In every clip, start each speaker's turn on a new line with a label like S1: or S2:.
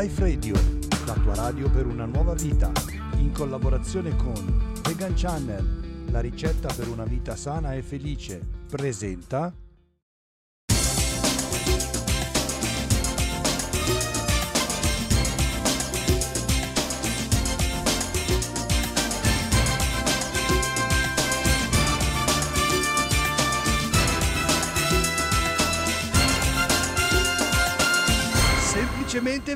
S1: Life Radio, la tua radio per una nuova vita, in collaborazione con Vegan Channel, la ricetta per una vita sana e felice, presenta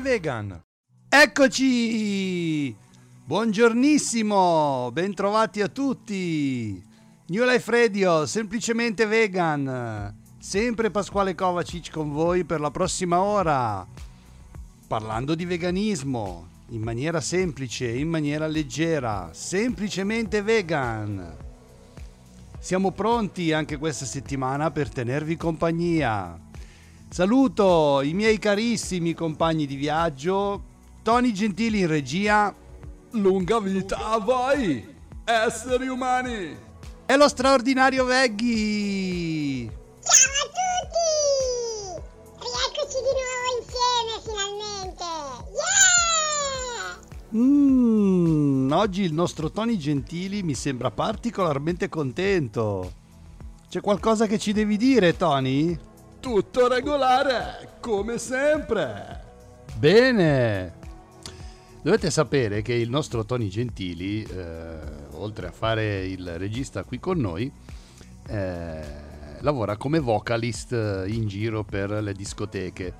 S1: vegan. Eccoci! Buongiornissimo, bentrovati a tutti. New Life Radio, semplicemente vegan. Sempre Pasquale Kovacic con voi per la prossima ora. Parlando di veganismo, in maniera semplice, in maniera leggera, semplicemente vegan. Siamo pronti anche questa settimana per tenervi compagnia. Saluto i miei carissimi compagni di viaggio, Tony Gentili in regia.
S2: Lunga vita a voi, esseri umani!
S1: E lo straordinario Veggy.
S3: Ciao a tutti! Rieccoci di nuovo insieme finalmente! Yeah!
S1: Mm, oggi il nostro Tony Gentili mi sembra particolarmente contento. C'è qualcosa che ci devi dire, Tony?
S2: Tutto regolare, come sempre!
S1: Bene! Dovete sapere che il nostro Tony Gentili, eh, oltre a fare il regista qui con noi, eh, lavora come vocalist in giro per le discoteche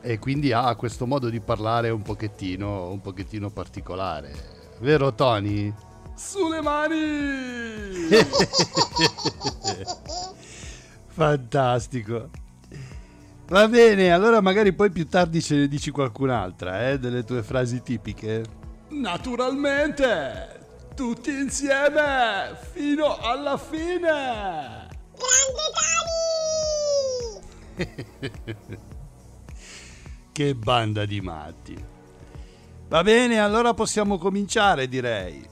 S1: e quindi ha questo modo di parlare un pochettino, un pochettino particolare. Vero Tony?
S2: Sulle mani!
S1: Fantastico. Va bene, allora magari poi più tardi ce ne dici qualcun'altra, eh, delle tue frasi tipiche.
S2: Naturalmente! Tutti insieme, fino alla fine!
S3: Grande Tony!
S1: che banda di matti. Va bene, allora possiamo cominciare, direi.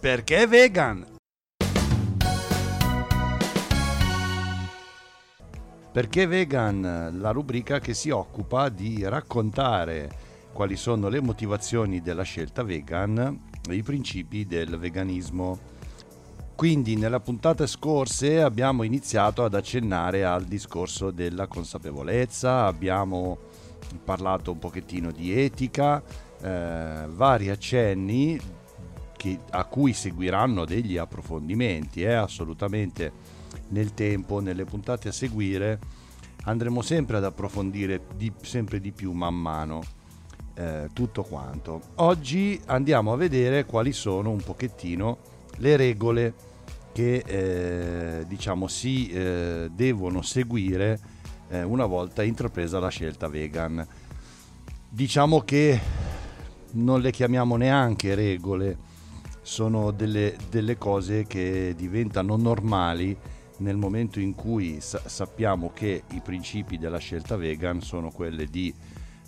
S1: Perché vegan? Perché Vegan, la rubrica che si occupa di raccontare quali sono le motivazioni della scelta vegan e i principi del veganismo. Quindi nella puntata scorse abbiamo iniziato ad accennare al discorso della consapevolezza, abbiamo parlato un pochettino di etica, eh, vari accenni che, a cui seguiranno degli approfondimenti, eh, assolutamente nel tempo, nelle puntate a seguire, andremo sempre ad approfondire di, sempre di più man mano eh, tutto quanto. Oggi andiamo a vedere quali sono un pochettino le regole che eh, diciamo si eh, devono seguire eh, una volta intrapresa la scelta vegan. Diciamo che non le chiamiamo neanche regole, sono delle, delle cose che diventano normali nel momento in cui sa- sappiamo che i principi della scelta vegan sono quelli di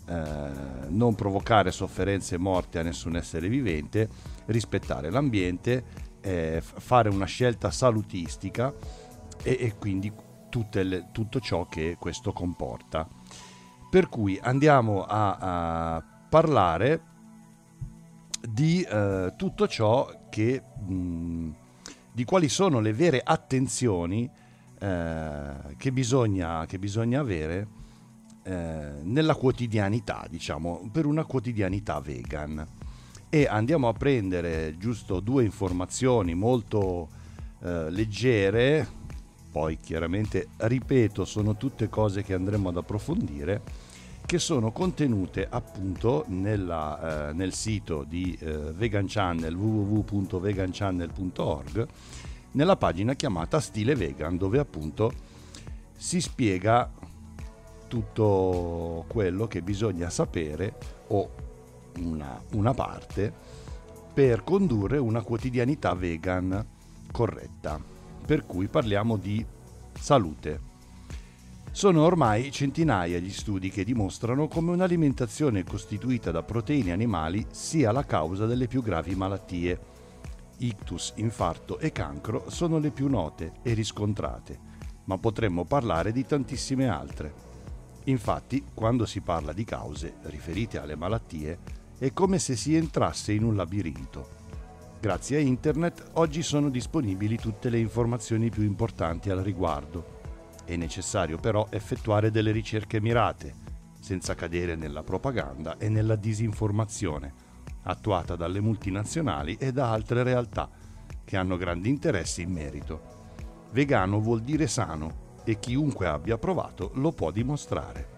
S1: eh, non provocare sofferenze e morte a nessun essere vivente, rispettare l'ambiente, eh, fare una scelta salutistica e, e quindi le, tutto ciò che questo comporta. Per cui andiamo a, a parlare di eh, tutto ciò che... Mh, di quali sono le vere attenzioni eh, che, bisogna, che, bisogna, avere eh, nella quotidianità, diciamo, per una quotidianità vegan. E andiamo a prendere giusto due informazioni molto eh, leggere, poi chiaramente, ripeto, sono tutte cose che andremo ad approfondire, che sono contenute appunto nella, eh, nel sito di eh, Vegan Channel www.veganchannel.org nella pagina chiamata Stile Vegan dove appunto si spiega tutto quello che bisogna sapere o una, una parte per condurre una quotidianità vegan corretta. Per cui parliamo di salute. Sono ormai centinaia gli studi che dimostrano come un'alimentazione costituita da proteine animali sia la causa delle più gravi malattie. Ictus, infarto e cancro sono le più note e riscontrate, ma potremmo parlare di tantissime altre. Infatti, quando si parla di cause riferite alle malattie, è come se si entrasse in un labirinto. Grazie a internet oggi sono disponibili tutte le informazioni più importanti al riguardo. È necessario però effettuare delle ricerche mirate, senza cadere nella propaganda e nella disinformazione, attuata dalle multinazionali e da altre realtà che hanno grandi interessi in merito. Vegano vuol dire sano e chiunque abbia provato lo può dimostrare.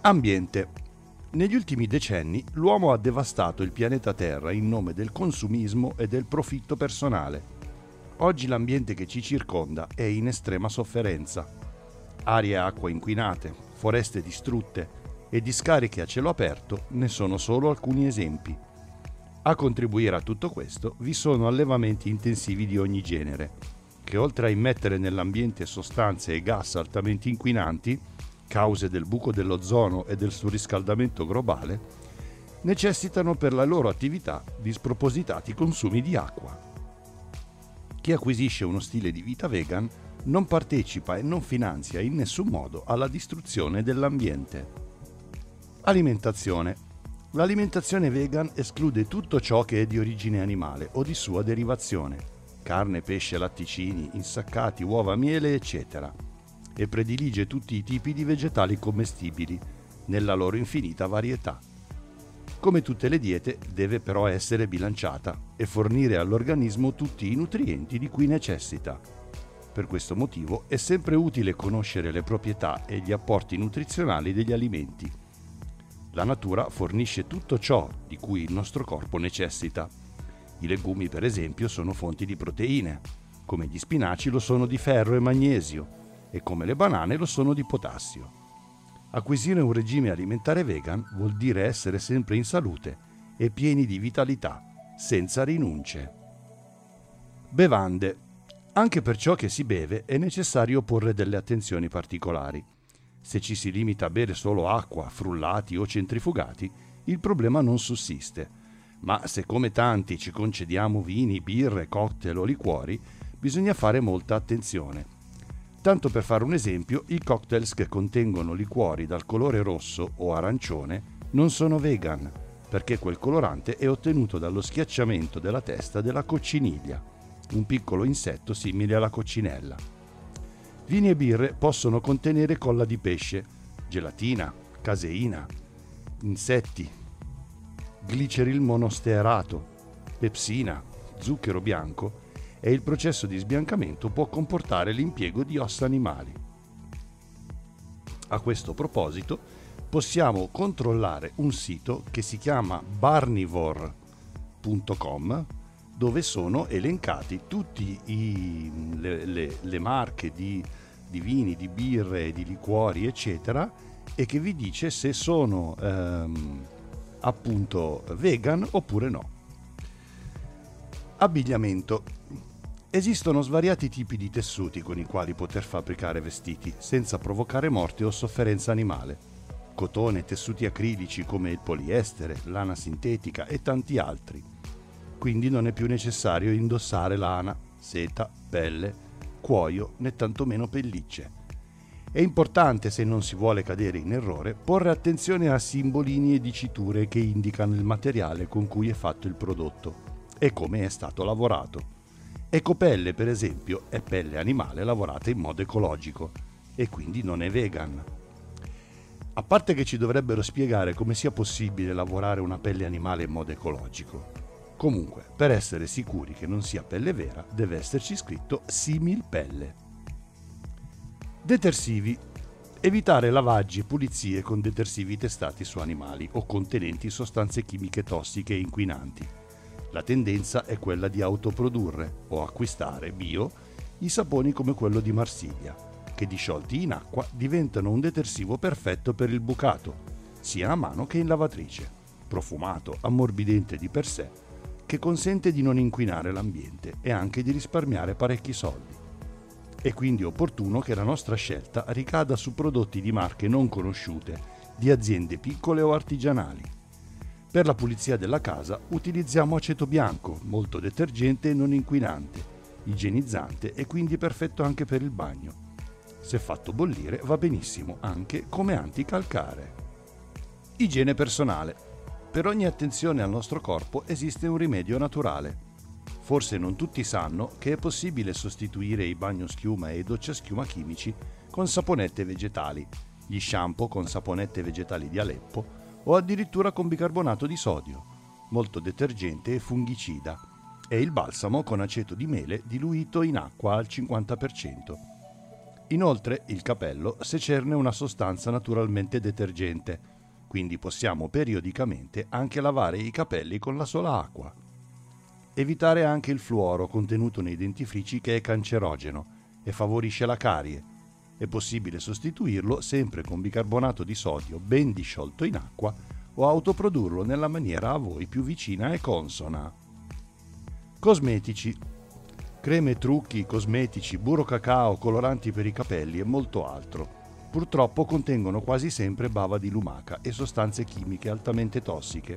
S1: Ambiente. Negli ultimi decenni l'uomo ha devastato il pianeta Terra in nome del consumismo e del profitto personale. Oggi l'ambiente che ci circonda è in estrema sofferenza. Aria e acqua inquinate, foreste distrutte e discariche a cielo aperto ne sono solo alcuni esempi. A contribuire a tutto questo vi sono allevamenti intensivi di ogni genere, che oltre a immettere nell'ambiente sostanze e gas altamente inquinanti, cause del buco dell'ozono e del surriscaldamento globale, necessitano per la loro attività di spropositati consumi di acqua. Chi acquisisce uno stile di vita vegan non partecipa e non finanzia in nessun modo alla distruzione dell'ambiente. Alimentazione L'alimentazione vegan esclude tutto ciò che è di origine animale o di sua derivazione, carne, pesce, latticini, insaccati, uova, miele, eccetera, e predilige tutti i tipi di vegetali commestibili, nella loro infinita varietà. Come tutte le diete, deve però essere bilanciata e fornire all'organismo tutti i nutrienti di cui necessita. Per questo motivo è sempre utile conoscere le proprietà e gli apporti nutrizionali degli alimenti la natura fornisce tutto ciò di cui il nostro corpo necessita. I legumi, per esempio, sono fonti di proteine, come gli spinaci lo sono di ferro e magnesio, e come le banane lo sono di potassio. Acquisire un regime alimentare vegan vuol dire essere sempre in salute e pieni di vitalità, senza rinunce. Bevande. Anche per ciò che si beve è necessario porre delle attenzioni particolari. Se ci si limita a bere solo acqua, frullati o centrifugati, il problema non sussiste. Ma se come tanti ci concediamo vini, birre, cocktail o liquori, bisogna fare molta attenzione. Tanto per fare un esempio, i cocktails che contengono liquori dal colore rosso o arancione non sono vegan, perché quel colorante è ottenuto dallo schiacciamento della testa della cocciniglia, un piccolo insetto simile alla coccinella. Vini e birre possono contenere colla di pesce, gelatina, caseina, insetti, gliceril monostearato, pepsina, zucchero bianco e il processo di sbiancamento può comportare l'impiego di ossa animali. A questo proposito possiamo controllare un sito che si chiama barnivore.com dove sono elencati tutte le, le, le marche di di vini, di birre, di liquori, eccetera, e che vi dice se sono ehm, appunto vegan oppure no. Abbigliamento. Esistono svariati tipi di tessuti con i quali poter fabbricare vestiti senza provocare morte o sofferenza animale. Cotone, tessuti acrilici come il poliestere, lana sintetica e tanti altri. Quindi non è più necessario indossare lana, seta, pelle, cuoio né tantomeno pellicce. È importante, se non si vuole cadere in errore, porre attenzione a simbolini e diciture che indicano il materiale con cui è fatto il prodotto e come è stato lavorato. Ecopelle, per esempio, è pelle animale lavorata in modo ecologico e quindi non è vegan. A parte che ci dovrebbero spiegare come sia possibile lavorare una pelle animale in modo ecologico, Comunque, per essere sicuri che non sia pelle vera, deve esserci scritto simil pelle. Detersivi. Evitare lavaggi e pulizie con detersivi testati su animali o contenenti sostanze chimiche tossiche e inquinanti. La tendenza è quella di autoprodurre o acquistare bio i saponi come quello di Marsiglia, che disciolti in acqua diventano un detersivo perfetto per il bucato, sia a mano che in lavatrice, profumato, ammorbidente di per sé che consente di non inquinare l'ambiente e anche di risparmiare parecchi soldi. È quindi opportuno che la nostra scelta ricada su prodotti di marche non conosciute, di aziende piccole o artigianali. Per la pulizia della casa utilizziamo aceto bianco, molto detergente e non inquinante, igienizzante e quindi perfetto anche per il bagno. Se fatto bollire va benissimo anche come anticalcare. Igiene personale. Per ogni attenzione al nostro corpo esiste un rimedio naturale. Forse non tutti sanno che è possibile sostituire i bagnoschiuma e i docciaschiuma chimici con saponette vegetali, gli shampoo con saponette vegetali di Aleppo o addirittura con bicarbonato di sodio, molto detergente e fungicida, e il balsamo con aceto di mele diluito in acqua al 50%. Inoltre il capello secerne una sostanza naturalmente detergente, quindi possiamo periodicamente anche lavare i capelli con la sola acqua. Evitare anche il fluoro contenuto nei dentifrici che è cancerogeno e favorisce la carie. È possibile sostituirlo sempre con bicarbonato di sodio ben disciolto in acqua o autoprodurlo nella maniera a voi più vicina e consona. Cosmetici. Creme, trucchi, cosmetici, burro cacao, coloranti per i capelli e molto altro. Purtroppo contengono quasi sempre bava di lumaca e sostanze chimiche altamente tossiche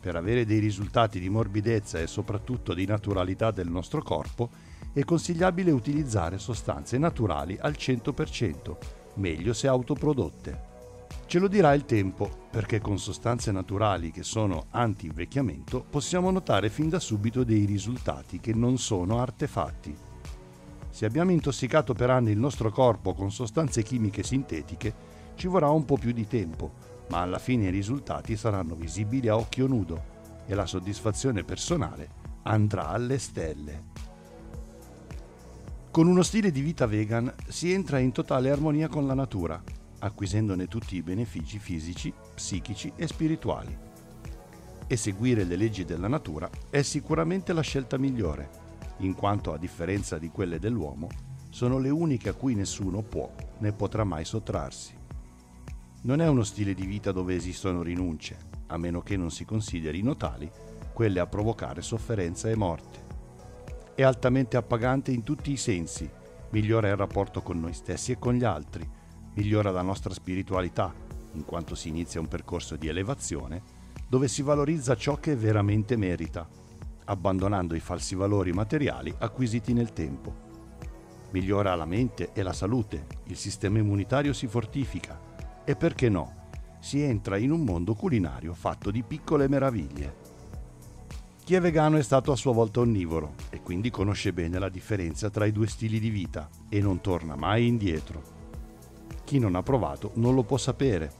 S1: per avere dei risultati di morbidezza e soprattutto di naturalità del nostro corpo, è consigliabile utilizzare sostanze naturali al 100%, meglio se autoprodotte. Ce lo dirà il tempo, perché con sostanze naturali che sono anti-invecchiamento possiamo notare fin da subito dei risultati che non sono artefatti. Se abbiamo intossicato per anni il nostro corpo con sostanze chimiche sintetiche, ci vorrà un po' più di tempo, ma alla fine i risultati saranno visibili a occhio nudo e la soddisfazione personale andrà alle stelle. Con uno stile di vita vegan si entra in totale armonia con la natura, acquisendone tutti i benefici fisici, psichici e spirituali. E seguire le leggi della natura è sicuramente la scelta migliore, in quanto a differenza di quelle dell'uomo, sono le uniche a cui nessuno può né potrà mai sottrarsi. Non è uno stile di vita dove esistono rinunce, a meno che non si considerino tali quelle a provocare sofferenza e morte. È altamente appagante in tutti i sensi, migliora il rapporto con noi stessi e con gli altri, migliora la nostra spiritualità, in quanto si inizia un percorso di elevazione dove si valorizza ciò che veramente merita, abbandonando i falsi valori materiali acquisiti nel tempo. Migliora la mente e la salute, il sistema immunitario si fortifica, e perché no, si entra in un mondo culinario fatto di piccole meraviglie. Chi è vegano è stato a sua volta onnivoro e quindi conosce bene la differenza tra i due stili di vita e non torna mai indietro. Chi non ha provato non lo può sapere,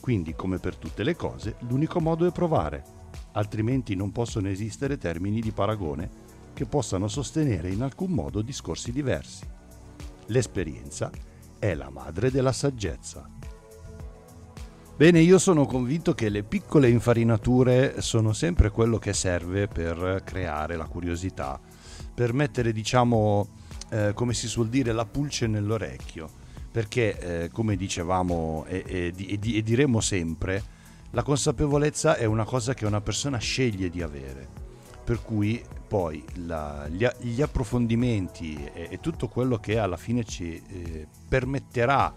S1: quindi come per tutte le cose l'unico modo è provare, altrimenti non possono esistere termini di paragone che possano sostenere in alcun modo discorsi diversi. L'esperienza è la madre della saggezza. Bene, io sono convinto che le piccole infarinature sono sempre quello che serve per creare la curiosità, per mettere, diciamo, eh, come si suol dire, la pulce nell'orecchio. Perché, eh, come dicevamo e, e, e, e diremo sempre, la consapevolezza è una cosa che una persona sceglie di avere. Per cui poi la, gli, gli, approfondimenti e, e, tutto quello che alla fine ci eh, permetterà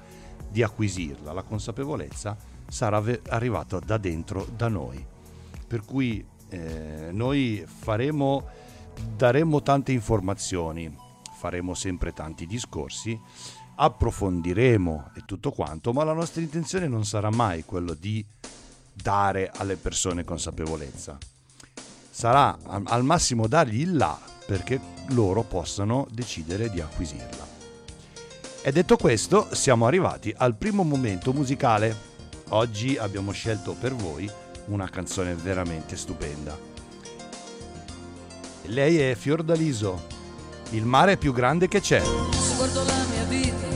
S1: di acquisirla, la consapevolezza, sarà arrivato da dentro da noi. Per cui eh, noi faremo, daremo tante informazioni, faremo sempre tanti discorsi, approfondiremo e tutto quanto, ma la nostra intenzione non sarà mai quello di dare alle persone consapevolezza. Sarà al massimo dargli il là perché loro possano decidere di acquisirla. E detto questo, siamo arrivati al primo momento musicale Oggi abbiamo scelto per voi una canzone veramente stupenda. Lei è Fiordaliso, il mare più grande che c'è.
S4: Guardo la mia vita,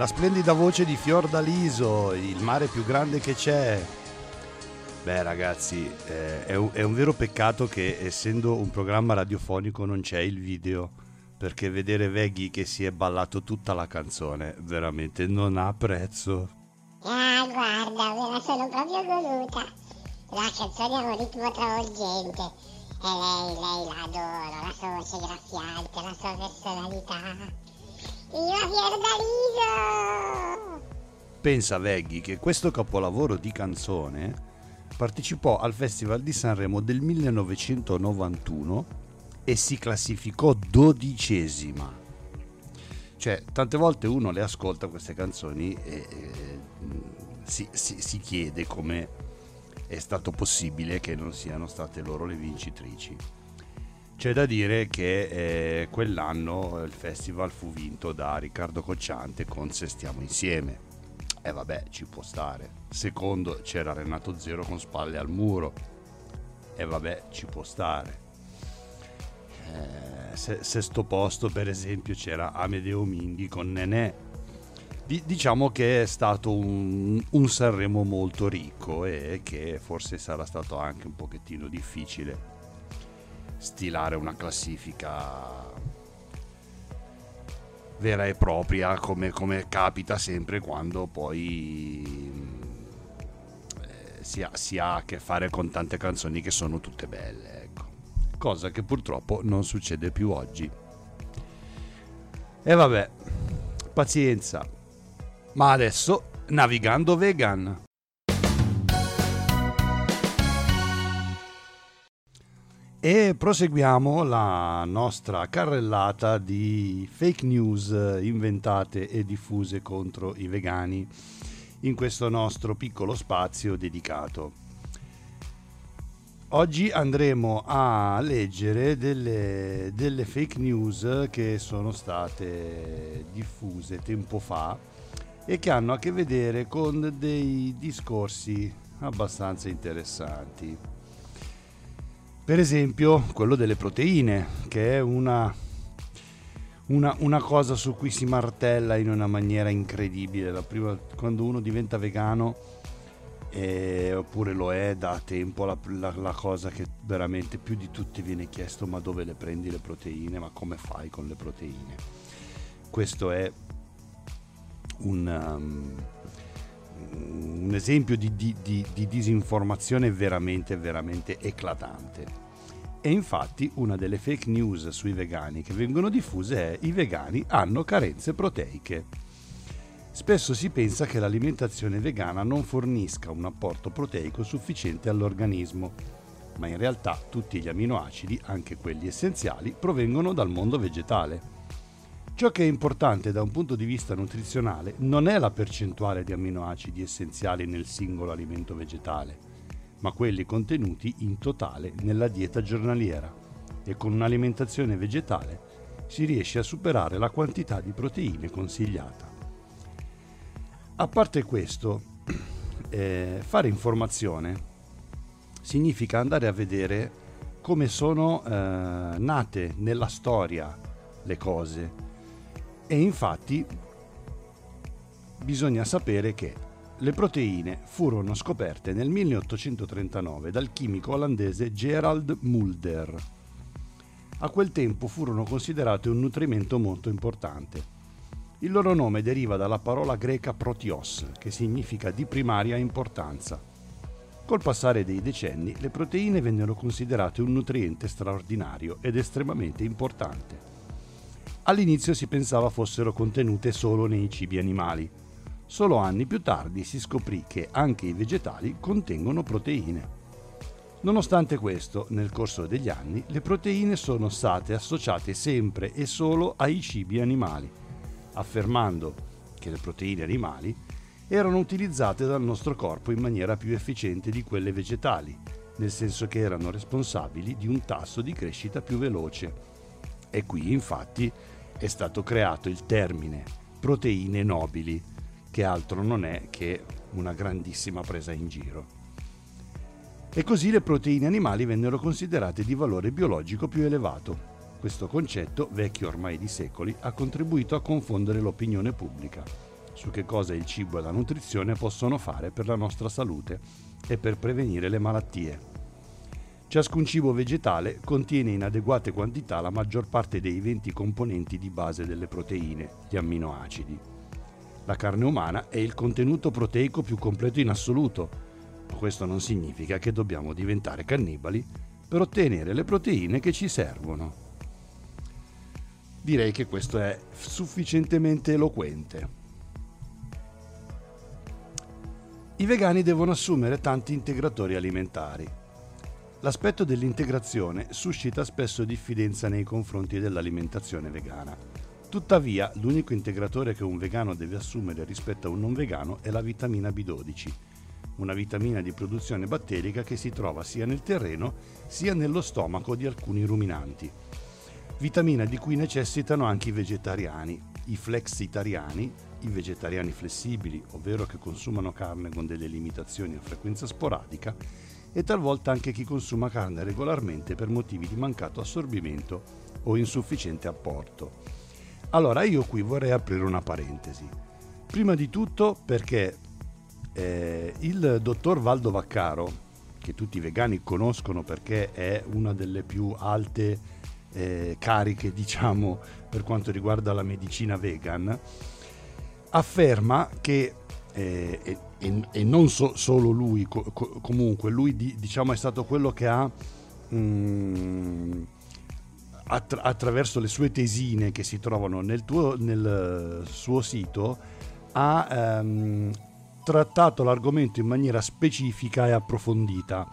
S1: La splendida voce di Fiordaliso, il mare più grande che c'è. Beh ragazzi, eh, è, un, è un vero peccato che essendo un programma radiofonico non c'è il video, perché vedere Veghi che si è ballato tutta la canzone veramente non ha prezzo.
S3: Ah, guarda, me la sono proprio goduta. La canzone ha un ritmo travolgente. E lei, lei la adoro, la sua voce graffiante, la sua personalità. Viva Fiordaliso!
S1: Pensa Veghi che questo capolavoro di canzone partecipò al Festival di Sanremo del 1991 e si classificò dodicesima. Cioè, tante volte uno le ascolta queste canzoni e, e si, si, si chiede come è stato possibile che non siano state loro le vincitrici. C'è da dire che eh, quell'anno il festival fu vinto da Riccardo Cocciante con Se stiamo insieme. E eh vabbè, ci può stare. Secondo c'era Renato Zero con spalle al muro. E eh vabbè, ci può stare. Eh, se, sesto posto, per esempio, c'era Amedeo Minghi con Nenè. D- diciamo che è stato un, un Sanremo molto ricco e che forse sarà stato anche un pochettino difficile stilare una classifica vera e propria come, come capita sempre quando poi eh, si, ha, si, ha, a che fare con tante canzoni che sono tutte belle ecco. cosa che purtroppo non succede più oggi. E vabbè pazienza. Ma adesso navigando vegan E proseguiamo la nostra carrellata di fake news inventate e diffuse contro i vegani in questo nostro piccolo spazio dedicato. Oggi andremo a leggere delle, delle fake news che sono state diffuse tempo fa e che hanno a che vedere con dei discorsi abbastanza interessanti. Per esempio quello delle proteine, che è una, una, una, cosa su cui si martella in una maniera incredibile. Prima, quando uno diventa vegano, eh, oppure lo è da tempo, la, la, la, cosa che veramente più di tutti viene chiesto, ma dove le prendi le proteine, ma come fai con le proteine? Questo è un... Um, un esempio di, di, di, di, disinformazione veramente, veramente eclatante. E infatti una delle fake news sui vegani che vengono diffuse è i vegani hanno carenze proteiche. Spesso si pensa che l'alimentazione vegana non fornisca un apporto proteico sufficiente all'organismo, ma in realtà tutti gli aminoacidi, anche quelli essenziali, provengono dal mondo vegetale. Ciò che è importante da un punto di vista nutrizionale non è la percentuale di amminoacidi essenziali nel singolo alimento vegetale, ma quelli contenuti in totale nella dieta giornaliera e con un'alimentazione vegetale si riesce a superare la quantità di proteine consigliata. A parte questo, eh, fare informazione significa andare a vedere come sono eh, nate nella storia le cose e infatti bisogna sapere che le proteine furono scoperte nel 1839 dal chimico olandese Gerald Mulder. A quel tempo furono considerate un nutrimento molto importante. Il loro nome deriva dalla parola greca protios, che significa di primaria importanza. Col passare dei decenni, le proteine vennero considerate un nutriente straordinario ed estremamente importante. All'inizio si pensava fossero contenute solo nei cibi animali. Solo anni più tardi si scoprì che anche i vegetali contengono proteine. Nonostante questo, nel corso degli anni, le proteine sono state associate sempre e solo ai cibi animali, affermando che le proteine animali erano utilizzate dal nostro corpo in maniera più efficiente di quelle vegetali, nel senso che erano responsabili di un tasso di crescita più veloce. E qui infatti è stato creato il termine proteine nobili, che altro non è che una grandissima presa in giro. E così le proteine animali vennero considerate di valore biologico più elevato. Questo concetto, vecchio ormai di secoli, ha contribuito a confondere l'opinione pubblica, su che cosa il cibo e la nutrizione possono fare per la nostra salute e per prevenire le malattie. Ciascun cibo vegetale contiene in adeguate quantità la maggior parte dei 20 componenti di base delle proteine, gli amminoacidi. La carne umana è il contenuto proteico più completo in assoluto, questo non significa che dobbiamo diventare cannibali per ottenere le proteine che ci servono. Direi che questo è sufficientemente eloquente. I vegani devono assumere tanti integratori alimentari L'aspetto dell'integrazione suscita spesso diffidenza nei confronti dell'alimentazione vegana. Tuttavia, l'unico integratore che un vegano deve assumere rispetto a un non vegano è la vitamina B12, una vitamina di produzione batterica che si trova sia nel terreno sia nello stomaco di alcuni ruminanti. Vitamina di cui necessitano anche i vegetariani, i flexitariani, i vegetariani flessibili, ovvero che consumano carne con delle limitazioni a frequenza sporadica, e talvolta anche chi consuma carne regolarmente per motivi di mancato assorbimento o insufficiente apporto. Allora io qui vorrei aprire una parentesi. Prima di tutto perché eh, il dottor Valdo Vaccaro, che tutti i vegani conoscono perché è una delle più alte eh, cariche, diciamo, per quanto riguarda la medicina vegan, afferma che eh, e, e, non so, solo lui, co, co, comunque lui di, diciamo è stato quello che ha mm, attra- attraverso le sue tesine che si trovano nel, tuo, nel suo sito ha ehm, trattato l'argomento in maniera specifica e approfondita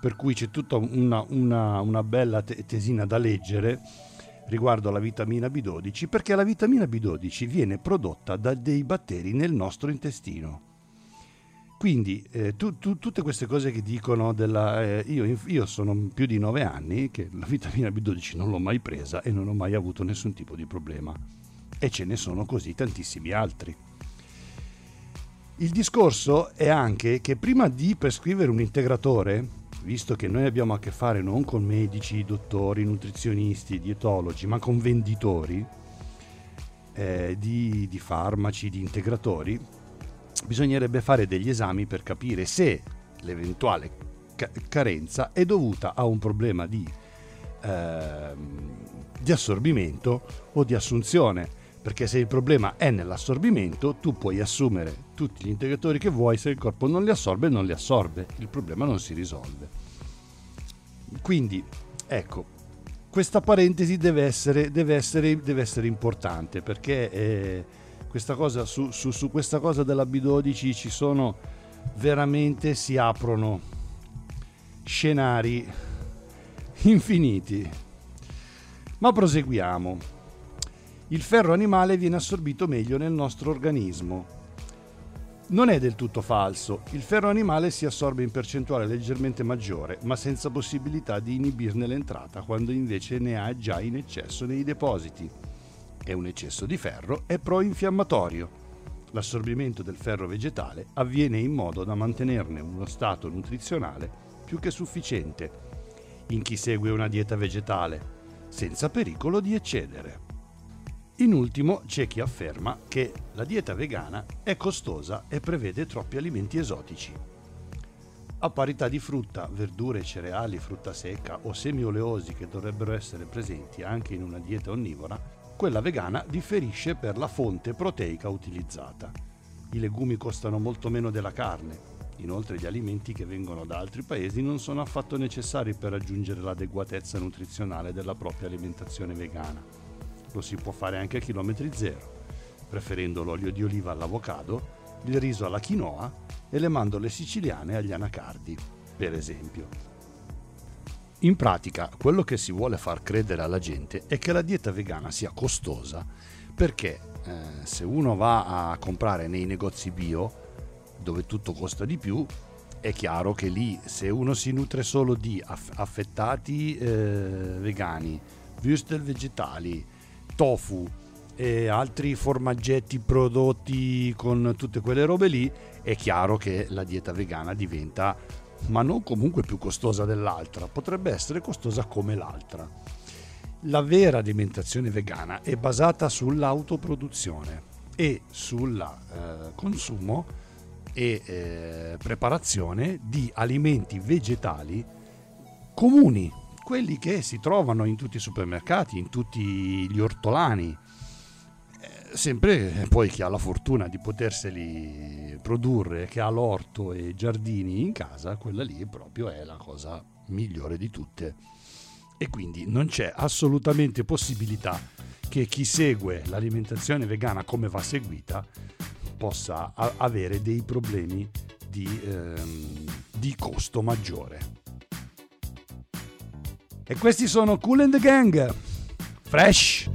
S1: per cui c'è tutta una, una, una bella te- tesina da leggere riguardo alla vitamina B12 perché la vitamina B12 viene prodotta da dei batteri nel nostro intestino. Quindi eh, tu, tu, tutte queste cose che dicono della... Eh, io, io, sono più di nove anni che la vitamina B12 non l'ho mai presa e non ho mai avuto nessun tipo di problema. E ce ne sono così tantissimi altri. Il discorso è anche che prima di prescrivere un integratore, visto che noi abbiamo a che fare non con medici, dottori, nutrizionisti, dietologi, ma con venditori eh, di, di farmaci, di integratori, bisognerebbe fare degli esami per capire se l'eventuale ca- carenza è dovuta a un problema di, eh, di assorbimento o di assunzione perché se il problema è nell'assorbimento tu puoi assumere tutti gli integratori che vuoi, se il corpo non li assorbe non li assorbe, il problema non si risolve. Quindi ecco, questa parentesi deve essere, deve essere, deve essere importante perché eh, questa cosa, su, su, su questa cosa della B12 ci sono veramente, si aprono scenari infiniti. Ma proseguiamo il ferro animale viene assorbito meglio nel nostro organismo. Non è del tutto falso, il ferro animale si assorbe in percentuale leggermente maggiore, ma senza possibilità di inibirne l'entrata, quando invece ne ha già in eccesso nei depositi. E un eccesso di ferro è pro-infiammatorio. L'assorbimento del ferro vegetale avviene in modo da mantenerne uno stato nutrizionale più che sufficiente in chi segue una dieta vegetale, senza pericolo di eccedere. In ultimo c'è chi afferma che la dieta vegana è costosa e prevede troppi alimenti esotici. A parità di frutta, verdure, cereali, frutta secca o semi oleosi che dovrebbero essere presenti anche in una dieta onnivora, quella vegana differisce per la fonte proteica utilizzata. I legumi costano molto meno della carne, inoltre gli alimenti che vengono da altri paesi non sono affatto necessari per raggiungere l'adeguatezza nutrizionale della propria alimentazione vegana lo si può fare anche a chilometri zero, preferendo l'olio di oliva all'avocado, il riso alla quinoa e le mandorle siciliane agli anacardi, per esempio. In pratica, quello che si vuole far credere alla gente è che la dieta vegana sia costosa, perché eh, se uno va a comprare nei negozi bio, dove tutto costa di più, è chiaro che lì se uno si nutre solo di affettati eh, vegani, würstel vegetali, tofu e altri formaggetti prodotti con tutte quelle robe lì, è chiaro che la dieta vegana diventa, ma non comunque più costosa dell'altra, potrebbe essere costosa come l'altra. La vera alimentazione vegana è basata sull'autoproduzione. e sul eh, consumo e eh, preparazione di alimenti vegetali comuni, quelli che si trovano in tutti i supermercati, in tutti gli ortolani, sempre poi chi ha la fortuna di poterseli produrre, che ha l'orto e giardini in casa, quella lì proprio è la cosa migliore di tutte. E quindi non c'è assolutamente possibilità che chi segue l'alimentazione vegana come va seguita possa a- avere dei problemi di, ehm, di costo maggiore. E questi sono Cool and the Gang.
S5: Fresh.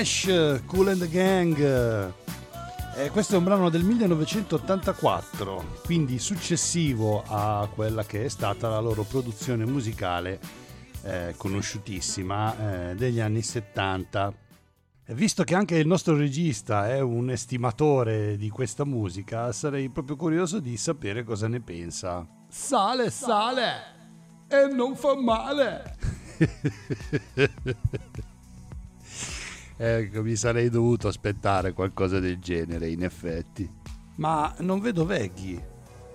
S5: Fresh. Fresh,
S1: Cool and the Gang. Eh, questo è un brano del 1984, quindi successivo a quella che è stata la loro produzione musicale eh, conosciutissima eh, degli anni 70. E visto che anche il nostro regista è un estimatore di questa musica, sarei proprio curioso di sapere cosa ne pensa.
S6: Sale, sale e non fa male.
S1: Ecco, mi sarei dovuto aspettare qualcosa del genere, in effetti. Ma non vedo Veghi.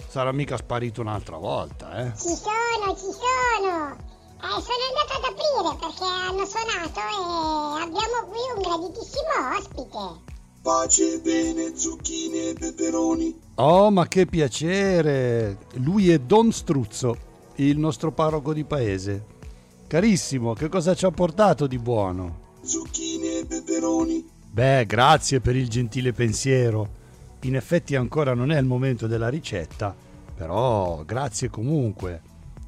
S1: Sarà mica sparito un'altra volta, eh?
S3: Ci sono, ci sono. Eh, sono andato ad aprire perché hanno suonato e abbiamo qui un graditissimo ospite.
S7: Pace, bene, zucchine e peperoni.
S1: Oh, ma che piacere! Lui è Don Struzzo, il nostro parroco di paese. Carissimo, che cosa ci ha portato di buono?
S7: Peperoni.
S1: Beh, grazie per il gentile pensiero. In effetti ancora non è il momento della ricetta, però grazie comunque.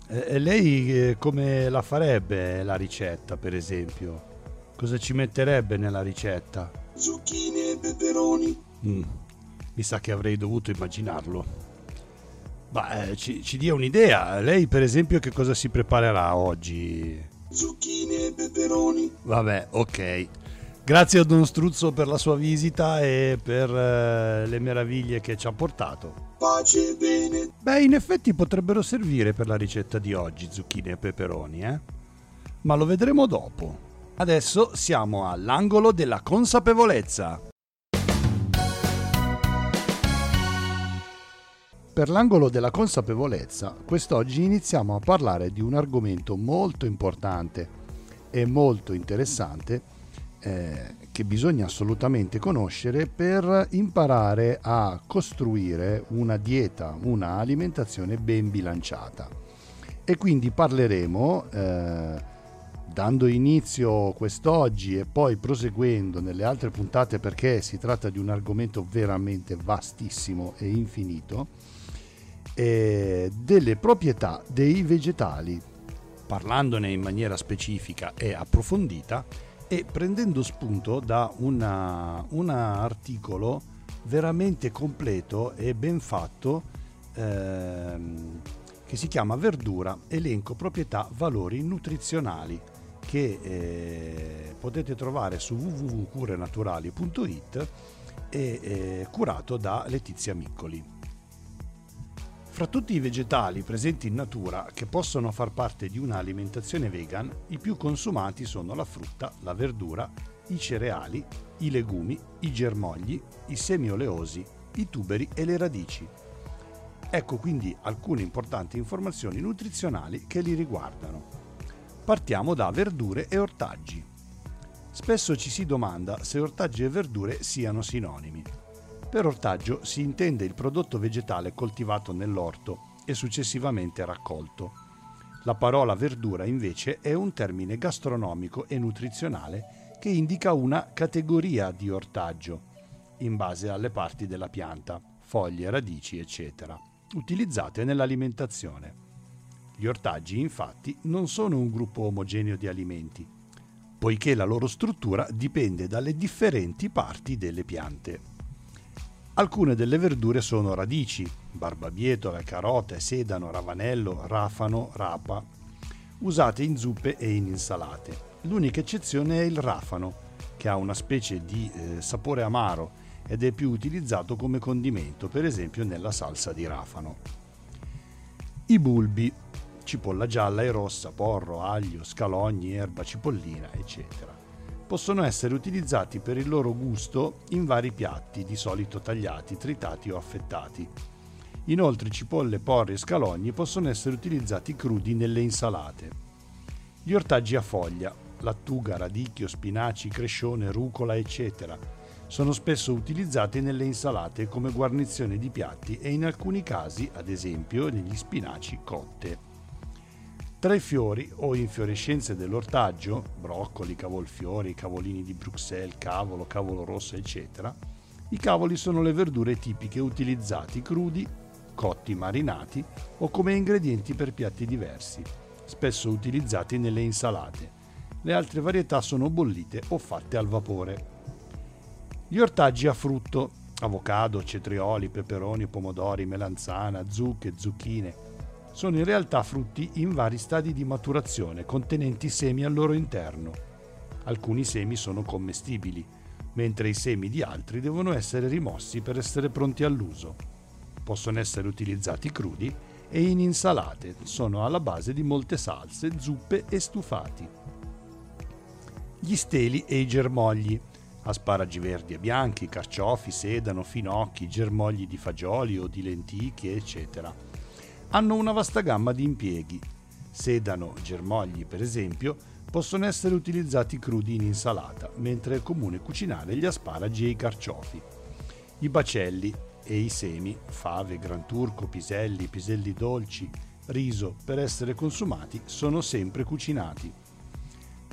S1: E e lei eh, come la farebbe la ricetta, per esempio? Cosa ci metterebbe nella ricetta?
S8: zucchine e peperoni,
S1: Mm, mi sa che avrei dovuto immaginarlo. Ma eh, ci, ci dia un'idea. Lei, per esempio, che cosa si preparerà oggi?
S8: zucchine e peperoni,
S1: Vabbè, ok. Grazie a Don Struzzo per la sua visita e per eh, le meraviglie che ci ha portato.
S8: pace bene,
S1: Beh, in effetti potrebbero servire per la ricetta di oggi zucchine e peperoni, eh? Ma lo vedremo dopo. Adesso siamo all'angolo della consapevolezza. Per l'angolo della consapevolezza, quest'oggi iniziamo a parlare di un argomento molto importante e molto interessante eh, che bisogna assolutamente conoscere per imparare a costruire una dieta, una alimentazione ben bilanciata. E quindi parleremo, eh, dando inizio quest'oggi e poi proseguendo nelle altre puntate perché si tratta di un argomento veramente vastissimo e infinito, eh, delle proprietà dei vegetali, parlandone in maniera specifica e approfondita e prendendo spunto da un articolo veramente completo e ben fatto ehm, che si chiama Verdura, elenco proprietà, valori nutrizionali che eh, potete trovare su www.curenaturali.it e eh, curato da Letizia Miccoli. Fra tutti i vegetali presenti in natura che possono far parte di un'alimentazione vegan, i più consumati sono la frutta, la verdura, i cereali, i legumi, i germogli, i semi oleosi, i tuberi e le radici. Ecco quindi alcune importanti informazioni nutrizionali che li riguardano. Partiamo da verdure e ortaggi. Spesso ci si domanda se ortaggi e verdure siano sinonimi. Per ortaggio si intende il prodotto vegetale coltivato nell'orto e successivamente raccolto. La parola verdura invece è un termine gastronomico e nutrizionale che indica una categoria di ortaggio, in base alle parti della pianta, foglie, radici, eccetera, utilizzate nell'alimentazione. Gli ortaggi infatti non sono un gruppo omogeneo di alimenti, poiché la loro struttura dipende dalle differenti parti delle piante. Alcune delle verdure sono radici, barbabietola, carote, sedano, ravanello, rafano, rapa, usate in zuppe e in insalate. L'unica eccezione è il rafano, che ha una specie di eh, sapore amaro ed è più utilizzato come condimento, per esempio nella salsa di rafano. I bulbi, cipolla gialla e rossa, porro, aglio, scalogni, erba, cipollina, eccetera possono essere utilizzati per il loro gusto in vari piatti, di solito tagliati, tritati o affettati. Inoltre cipolle, porri e scalogni possono essere utilizzati crudi nelle insalate. Gli ortaggi a foglia, lattuga, radicchio, spinaci, crescione, rucola, eccetera, sono spesso utilizzati nelle insalate come guarnizione di piatti e in alcuni casi, ad esempio, negli spinaci cotte. Tra i fiori o infiorescenze dell'ortaggio, broccoli, cavolfiori, cavolini di Bruxelles, cavolo, cavolo rosso, eccetera, i cavoli sono le verdure tipiche utilizzati crudi, cotti, marinati o come ingredienti per piatti diversi, spesso utilizzati nelle insalate. Le altre varietà sono bollite o fatte al vapore. Gli ortaggi a frutto, avocado, cetrioli, peperoni, pomodori, melanzana, zucche, zucchine, sono in realtà frutti in vari stadi di maturazione contenenti semi al loro interno. Alcuni semi sono commestibili, mentre i semi di altri devono essere rimossi per essere pronti all'uso. Possono essere utilizzati crudi e in insalate, sono alla base di molte salse, zuppe e stufati. Gli steli e i germogli, asparagi verdi e bianchi, carciofi, sedano, finocchi, germogli di fagioli o di lenticchie, eccetera hanno una vasta gamma di impieghi. Sedano, germogli per esempio, possono essere utilizzati crudi in insalata, mentre è comune cucinare gli asparagi e i carciofi. I bacelli e i semi, fave, gran turco, piselli, piselli dolci, riso, per essere consumati, sono sempre cucinati.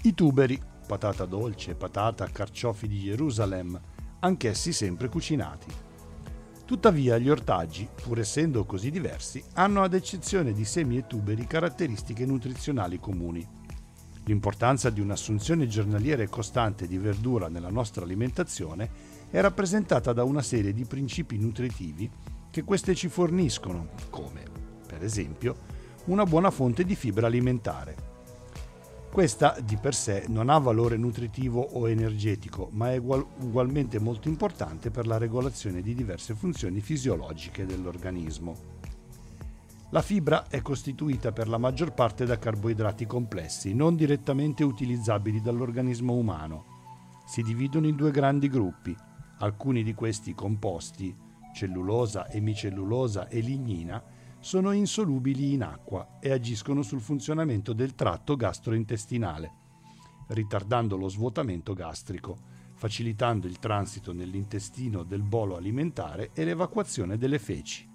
S1: I tuberi, patata dolce, patata, carciofi di Gerusalemme, anch'essi sempre cucinati. Tuttavia gli ortaggi, pur essendo così diversi, hanno ad eccezione di semi e tuberi caratteristiche nutrizionali comuni. L'importanza di un'assunzione giornaliera e costante di verdura nella nostra alimentazione è rappresentata da una serie di principi nutritivi che queste ci forniscono, come, per esempio, una buona fonte di fibra alimentare. Questa di per sé non ha valore nutritivo o energetico, ma è ugual- ugualmente molto importante per la regolazione di diverse funzioni fisiologiche dell'organismo. La fibra è costituita per la maggior parte da carboidrati complessi, non direttamente utilizzabili dall'organismo umano. Si dividono in due grandi gruppi. Alcuni di questi composti, cellulosa, emicellulosa e lignina, sono insolubili in acqua e agiscono sul funzionamento del tratto gastrointestinale, ritardando lo svuotamento gastrico, facilitando il transito nell'intestino del bolo alimentare e l'evacuazione delle feci.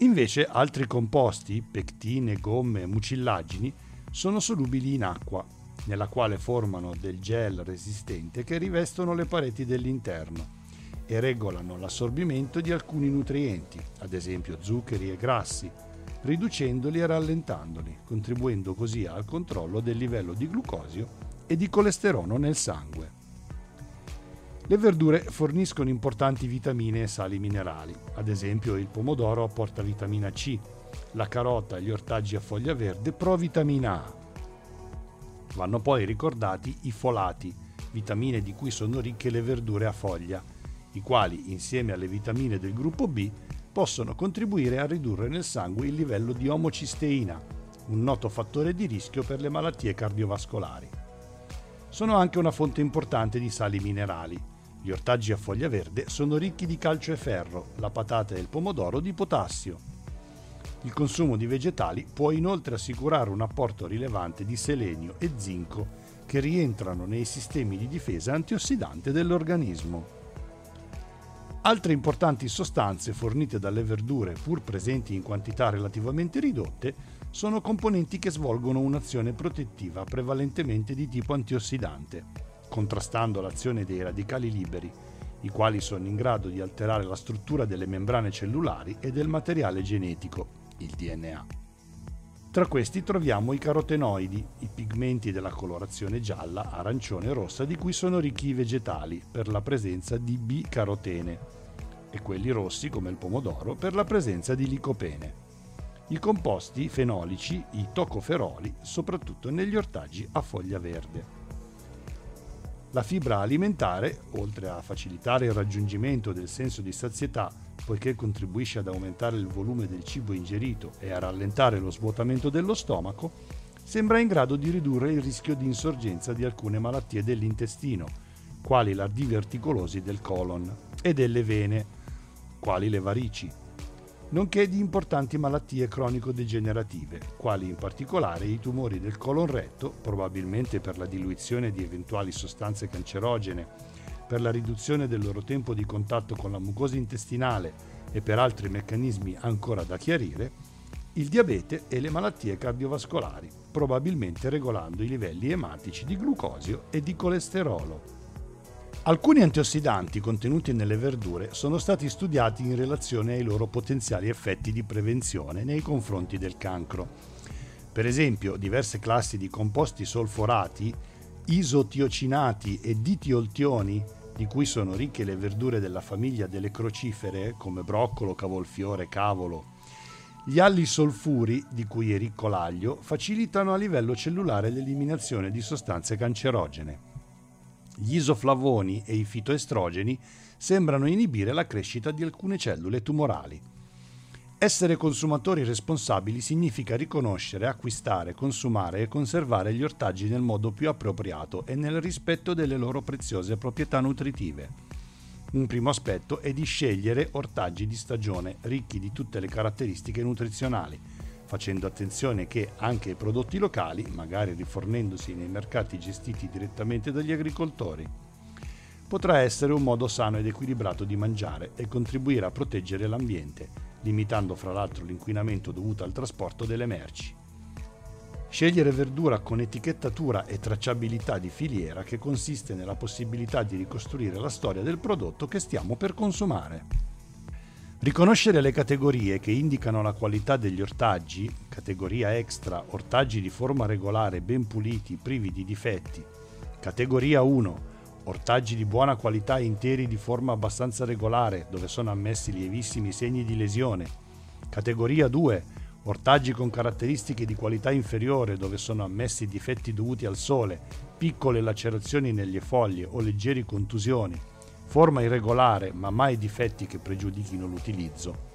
S1: Invece altri composti, pectine, gomme mucillagini, sono solubili in acqua, nella quale formano del gel resistente che rivestono le pareti dell'interno e regolano l'assorbimento di alcuni nutrienti, ad esempio zuccheri e grassi, riducendoli e rallentandoli, contribuendo così al controllo del livello di glucosio e di colesterolo nel sangue. Le verdure forniscono importanti vitamine e sali minerali, ad esempio il pomodoro apporta vitamina C, la carota e gli ortaggi a foglia verde provitamina A. Vanno poi ricordati i folati, vitamine di cui sono ricche le verdure a foglia, i quali, insieme alle vitamine del gruppo B, possono contribuire a ridurre nel sangue il livello di omocisteina, un noto fattore di rischio per le malattie cardiovascolari. Sono anche una fonte importante di sali minerali. Gli ortaggi a foglia verde sono ricchi di calcio e ferro, la patata e il pomodoro di potassio. Il consumo di vegetali può inoltre assicurare un apporto rilevante di selenio e zinco che rientrano nei sistemi di difesa antiossidante dell'organismo. Altre importanti sostanze fornite dalle verdure, pur presenti in quantità relativamente ridotte, sono componenti che svolgono un'azione protettiva prevalentemente di tipo antiossidante, contrastando l'azione dei radicali liberi, i quali sono in grado di alterare la struttura delle membrane cellulari e del materiale genetico, il DNA. Tra questi troviamo i carotenoidi, i pigmenti della colorazione gialla, arancione e rossa di cui sono ricchi i vegetali per la presenza di B-carotene e quelli rossi come il pomodoro per la presenza di licopene. I composti fenolici, i tocoferoli, soprattutto negli ortaggi a foglia verde. La fibra alimentare, oltre a facilitare il raggiungimento del senso di sazietà, poiché contribuisce ad aumentare il volume del cibo ingerito e a rallentare lo svuotamento dello stomaco, sembra in grado di ridurre il rischio di insorgenza di alcune malattie dell'intestino, quali la diverticolosi del colon, e delle vene, quali le varici, nonché di importanti malattie cronico-degenerative, quali in particolare i tumori del colon retto, probabilmente per la diluizione di eventuali sostanze cancerogene, per la riduzione del loro tempo di contatto con la mucosa intestinale e per altri meccanismi ancora da chiarire, il diabete e le malattie cardiovascolari, probabilmente regolando i livelli ematici di glucosio e di colesterolo. Alcuni antiossidanti contenuti nelle verdure sono stati studiati in relazione ai loro potenziali effetti di prevenzione nei confronti del cancro. Per esempio, diverse classi di composti solforati, isotiocinati e ditioltioni, di cui sono ricche le verdure della famiglia delle crocifere, come broccolo, cavolfiore, cavolo, gli alli solfuri, di cui è ricco l'aglio, facilitano a livello cellulare l'eliminazione di sostanze cancerogene. Gli isoflavoni e i fitoestrogeni sembrano inibire la crescita di alcune cellule tumorali. Essere consumatori responsabili significa riconoscere, acquistare, consumare e conservare gli ortaggi nel modo più appropriato e nel rispetto delle loro preziose proprietà nutritive. Un primo aspetto è di scegliere ortaggi di stagione ricchi di tutte le caratteristiche nutrizionali, facendo attenzione che anche i prodotti locali, magari rifornendosi nei mercati gestiti direttamente dagli agricoltori, potrà essere un modo sano ed equilibrato di mangiare e contribuire a proteggere l'ambiente, limitando fra l'altro l'inquinamento dovuto al trasporto delle merci. Scegliere verdura con etichettatura e tracciabilità di filiera che consiste nella possibilità di ricostruire la storia del prodotto che stiamo per consumare. Riconoscere le categorie che indicano la qualità degli ortaggi, categoria extra, ortaggi di forma regolare, ben puliti, privi di difetti, categoria 1, ortaggi di buona qualità interi di forma abbastanza regolare, dove sono ammessi lievissimi segni di lesione, categoria 2, ortaggi con caratteristiche di qualità inferiore, dove sono ammessi difetti dovuti al sole, piccole lacerazioni nelle foglie o leggeri contusioni, forma irregolare ma mai difetti che pregiudichino l'utilizzo.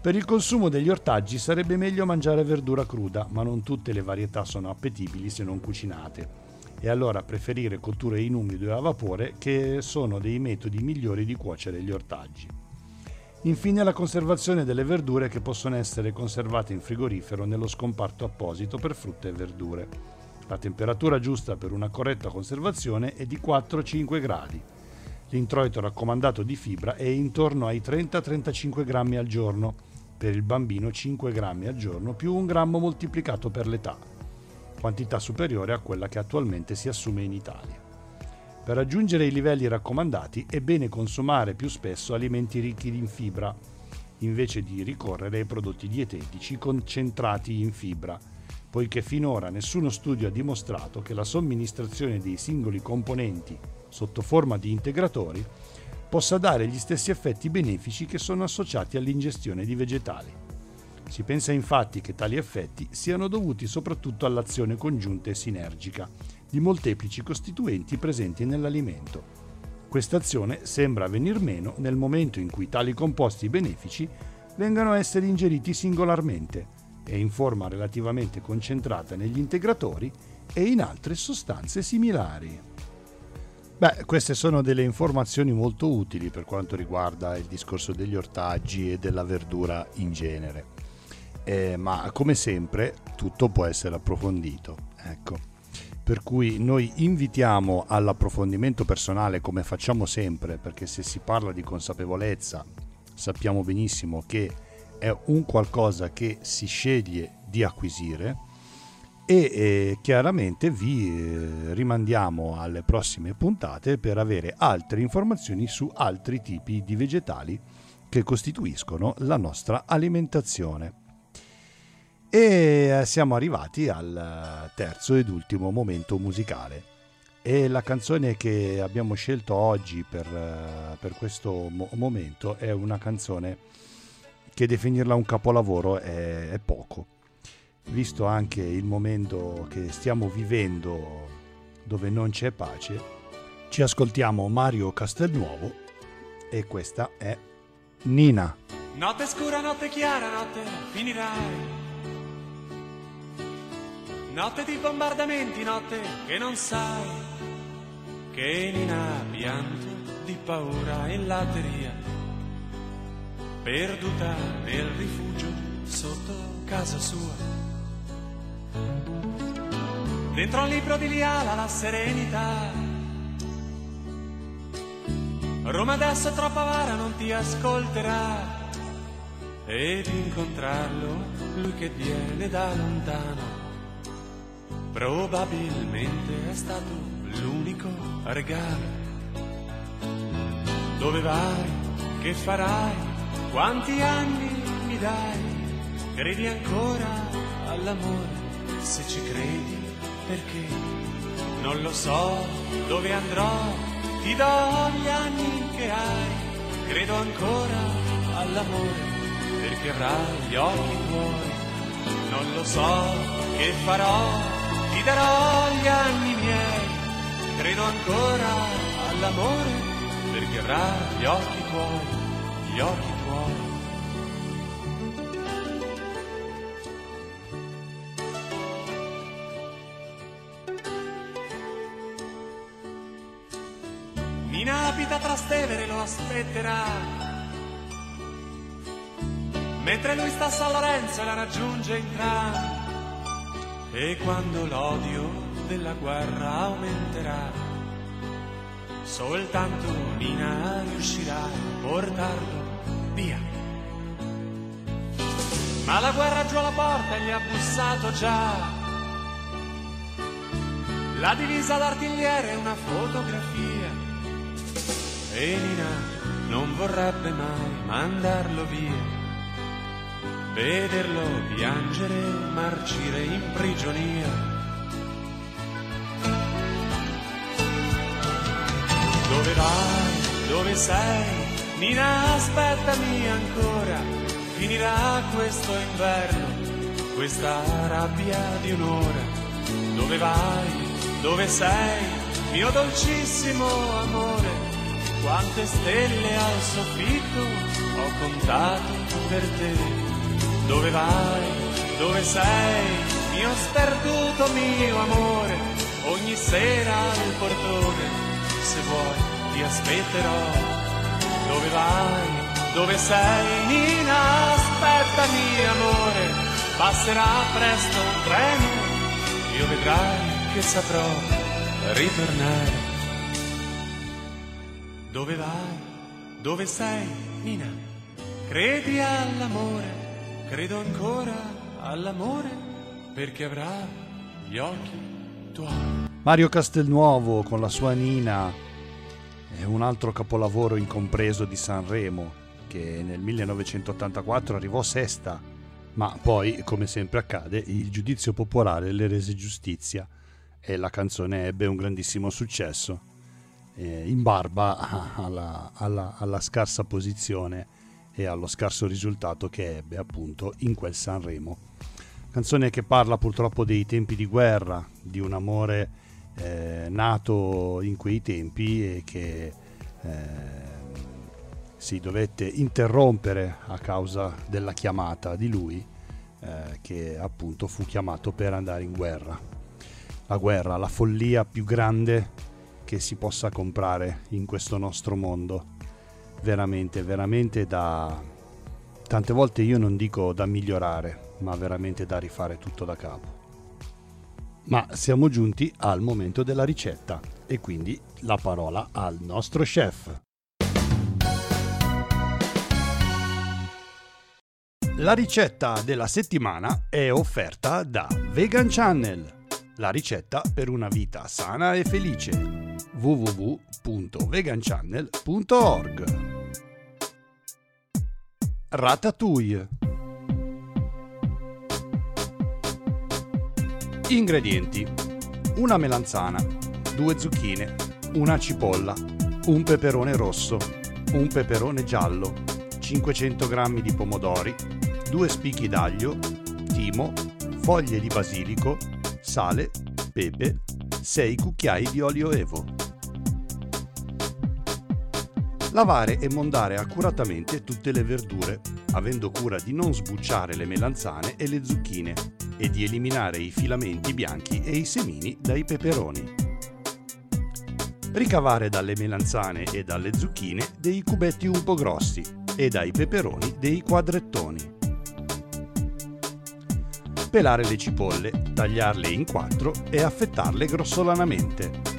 S1: Per il consumo degli ortaggi sarebbe meglio mangiare verdura cruda, ma non tutte le varietà sono appetibili se non cucinate. E allora preferire cotture in umido e a vapore che sono dei metodi migliori di cuocere gli ortaggi. Infine la conservazione delle verdure che possono essere conservate in frigorifero nello scomparto apposito per frutta e verdure. La temperatura giusta per una corretta conservazione è di 4-5 gradi. L'introito raccomandato di fibra è intorno ai 30-35 grammi al giorno, per il bambino 5 grammi al giorno più un grammo moltiplicato per l'età, quantità superiore a quella che attualmente si assume in Italia. Per raggiungere i livelli raccomandati è bene consumare più spesso alimenti ricchi in fibra, invece di ricorrere ai prodotti dietetici concentrati in fibra, poiché finora nessuno studio ha dimostrato che la somministrazione dei singoli componenti sotto forma di integratori possa dare gli stessi effetti benefici che sono associati all'ingestione di vegetali. Si pensa infatti che tali effetti siano dovuti soprattutto all'azione congiunta e sinergica di molteplici costituenti presenti nell'alimento. Questa azione sembra venir meno nel momento in cui tali composti benefici vengano a essere ingeriti singolarmente e in forma relativamente concentrata negli integratori e in altre sostanze similari. Beh, queste sono delle informazioni molto utili per quanto riguarda il discorso degli ortaggi e della verdura in genere. Eh, ma come sempre tutto può essere approfondito. Ecco. Per cui noi invitiamo all'approfondimento personale come facciamo sempre, perché se si parla di consapevolezza sappiamo benissimo che è un qualcosa che si sceglie di acquisire e eh, chiaramente vi eh, rimandiamo alle prossime puntate per avere altre informazioni su altri tipi di vegetali che costituiscono la nostra alimentazione. E eh, siamo arrivati al terzo ed ultimo momento musicale. E la canzone che abbiamo scelto oggi per, eh, per questo mo- momento è una canzone che definirla un capolavoro è, è poco, visto anche il momento che stiamo vivendo dove non c'è pace. Ci ascoltiamo Mario Castelnuovo e questa è Nina.
S5: Notte scura, notte chiara, notte finirai. Notte di bombardamenti, notte che non sai che Nina pianto di paura in latteria, perduta nel rifugio sotto casa sua. Dentro un libro di Liala la serenità. Roma adesso è troppo avara, non ti ascolterà. Ed incontrarlo, lui che viene da lontano Probabilmente è stato l'unico regalo. Dove vai? Che farai? Quanti anni mi dai? Credi ancora all'amore? Se ci credi, perché? Non lo so dove andrò, ti do gli anni che hai. Credo ancora all'amore, perché avrai gli occhi tuoi. Non lo so che farò, darò gli anni miei, credo ancora all'amore, perché avrà gli occhi tuoi, gli occhi tuoi. Nina abita a Trastevere, lo aspetterà. Mentre lui sta a San Lorenzo e la raggiunge in tram. E quando l'odio della guerra aumenterà, soltanto Nina riuscirà a portarlo via. Ma la guerra giù alla porta gli ha bussato già. La divisa d'artigliere è una fotografia. E Nina non vorrebbe mai mandarlo via. Vederlo piangere, marcire in prigionia. Dove vai? Dove sei? Nina, aspettami ancora. Finirà questo inverno, questa rabbia di un'ora. Dove vai? Dove sei? Mio dolcissimo amore. Quante stelle al soffitto ho contato per te. Dove vai? Dove sei? Mio sperduto mio amore. Ogni sera al portone se vuoi ti aspetterò. Dove vai? Dove sei? Nina, aspettami amore, passerà presto un treno, io vedrai che saprò ritornare. Dove vai? Dove sei? Nina, credi all'amore, credo ancora all'amore, perché avrà gli occhi tuoi.
S1: Mario Castelnuovo con la sua Nina è un altro capolavoro incompreso di Sanremo che nel 1984 arrivò sesta, ma poi, come sempre accade, il giudizio popolare le rese giustizia e la canzone ebbe un grandissimo successo, eh, in barba alla, alla- alla scarsa posizione e allo scarso risultato che ebbe appunto in quel Sanremo. Canzone che parla purtroppo dei tempi di guerra, di un amore eh, nato in quei tempi e che eh, si dovette interrompere a causa della chiamata di lui, eh, che appunto fu chiamato per andare in guerra. La guerra, la follia più grande che si possa comprare in questo nostro mondo. Veramente, veramente da... Tante volte io non dico da migliorare, ma veramente da rifare tutto da capo. Ma siamo giunti al momento della ricetta e quindi la parola al nostro chef. La ricetta della settimana è offerta da Vegan Channel, la ricetta per una vita sana e felice. www.veganchannel.org Ratatouille Ingredienti: una melanzana, due zucchine, una cipolla, un peperone rosso, un peperone giallo, 500 g di pomodori, due spicchi d'aglio, timo, foglie di basilico, sale, pepe, 6 cucchiai di olio evo. Lavare e mondare accuratamente tutte le verdure, avendo cura di non sbucciare le melanzane e le zucchine e di eliminare i filamenti bianchi e i semini dai peperoni. Ricavare dalle melanzane e dalle zucchine dei cubetti un po' grossi e dai peperoni dei quadrettoni. Pelare le cipolle, tagliarle in quattro e affettarle grossolanamente.